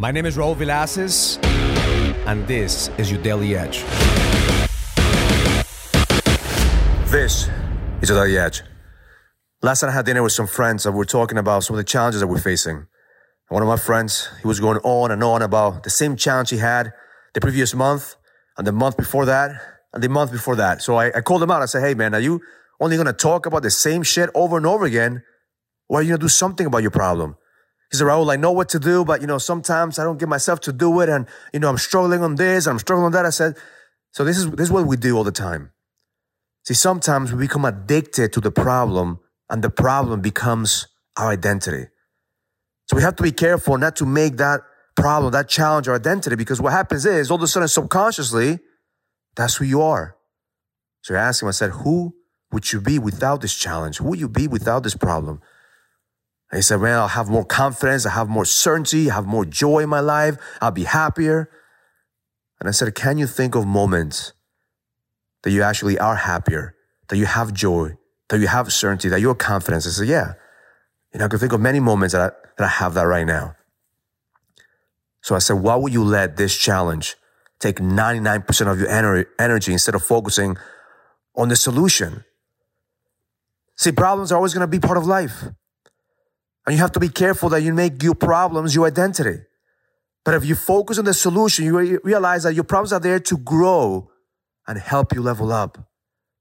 My name is Raul Villacis, and this is your Daily Edge. This is your Daily Edge. Last night I had dinner with some friends and we were talking about some of the challenges that we're facing. One of my friends, he was going on and on about the same challenge he had the previous month and the month before that and the month before that. So I, I called him out. I said, Hey man, are you only going to talk about the same shit over and over again? Or are you going to do something about your problem? He said, Raul, I know what to do, but you know, sometimes I don't get myself to do it. And, you know, I'm struggling on this, and I'm struggling on that. I said, so this is, this is what we do all the time. See, sometimes we become addicted to the problem and the problem becomes our identity. So we have to be careful not to make that problem, that challenge our identity, because what happens is all of a sudden subconsciously, that's who you are. So I asked him, I said, who would you be without this challenge? Who would you be without this problem? And he said, man, I'll have more confidence. I have more certainty. I have more joy in my life. I'll be happier. And I said, can you think of moments that you actually are happier, that you have joy, that you have certainty, that you have confidence? I said, yeah. Know, I can think of many moments that I, that I have that right now. So I said, why would you let this challenge take 99% of your ener- energy instead of focusing on the solution? See, problems are always going to be part of life. And you have to be careful that you make your problems your identity. But if you focus on the solution, you re- realize that your problems are there to grow and help you level up.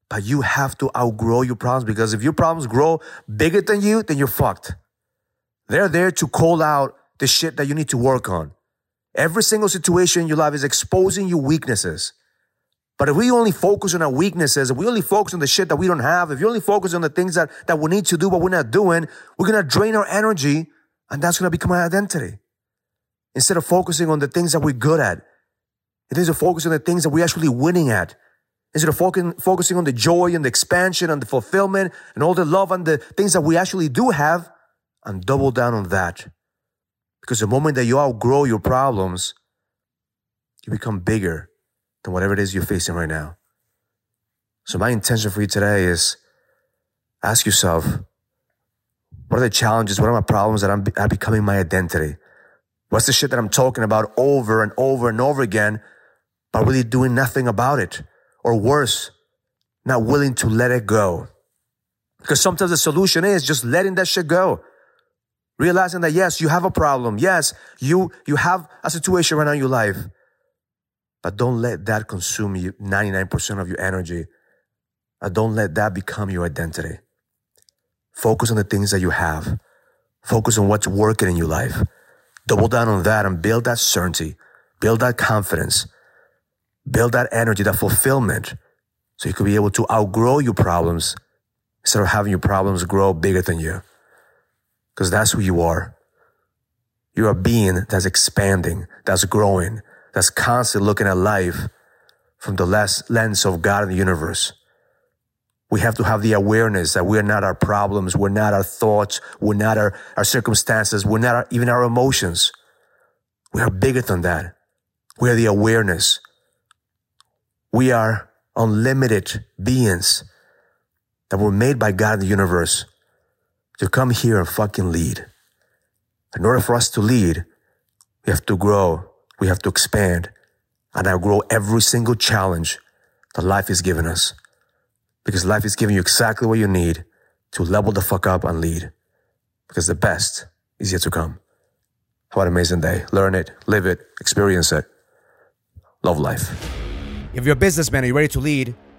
But you have to outgrow your problems because if your problems grow bigger than you, then you're fucked. They're there to call out the shit that you need to work on. Every single situation in your life is exposing your weaknesses. But if we only focus on our weaknesses, if we only focus on the shit that we don't have, if you only focus on the things that, that we need to do but we're not doing, we're gonna drain our energy and that's gonna become our identity. Instead of focusing on the things that we're good at, is to focus on the things that we're actually winning at. Instead of focusing on the joy and the expansion and the fulfillment and all the love and the things that we actually do have, and double down on that. Because the moment that you outgrow your problems, you become bigger than whatever it is you're facing right now. So my intention for you today is ask yourself, what are the challenges? What are my problems that I'm, becoming my identity? What's the shit that I'm talking about over and over and over again, but really doing nothing about it? Or worse, not willing to let it go. Because sometimes the solution is just letting that shit go. Realizing that yes, you have a problem. Yes, you, you have a situation right now in your life. But don't let that consume you 99% of your energy. Don't let that become your identity. Focus on the things that you have. Focus on what's working in your life. Double down on that and build that certainty. Build that confidence. Build that energy, that fulfillment. So you could be able to outgrow your problems instead of having your problems grow bigger than you. Because that's who you are. You're a being that's expanding, that's growing, that's constantly looking at life from the lens of God and the universe. We have to have the awareness that we're not our problems, we're not our thoughts, we're not our, our circumstances, we're not our, even our emotions. We are bigger than that. We are the awareness. We are unlimited beings that were made by God in the universe to come here and fucking lead. In order for us to lead, we have to grow, we have to expand, and outgrow every single challenge that life is giving us. Because life is giving you exactly what you need to level the fuck up and lead. Because the best is yet to come. Have an amazing day. Learn it, live it, experience it. Love life. If you're a businessman and you're ready to lead,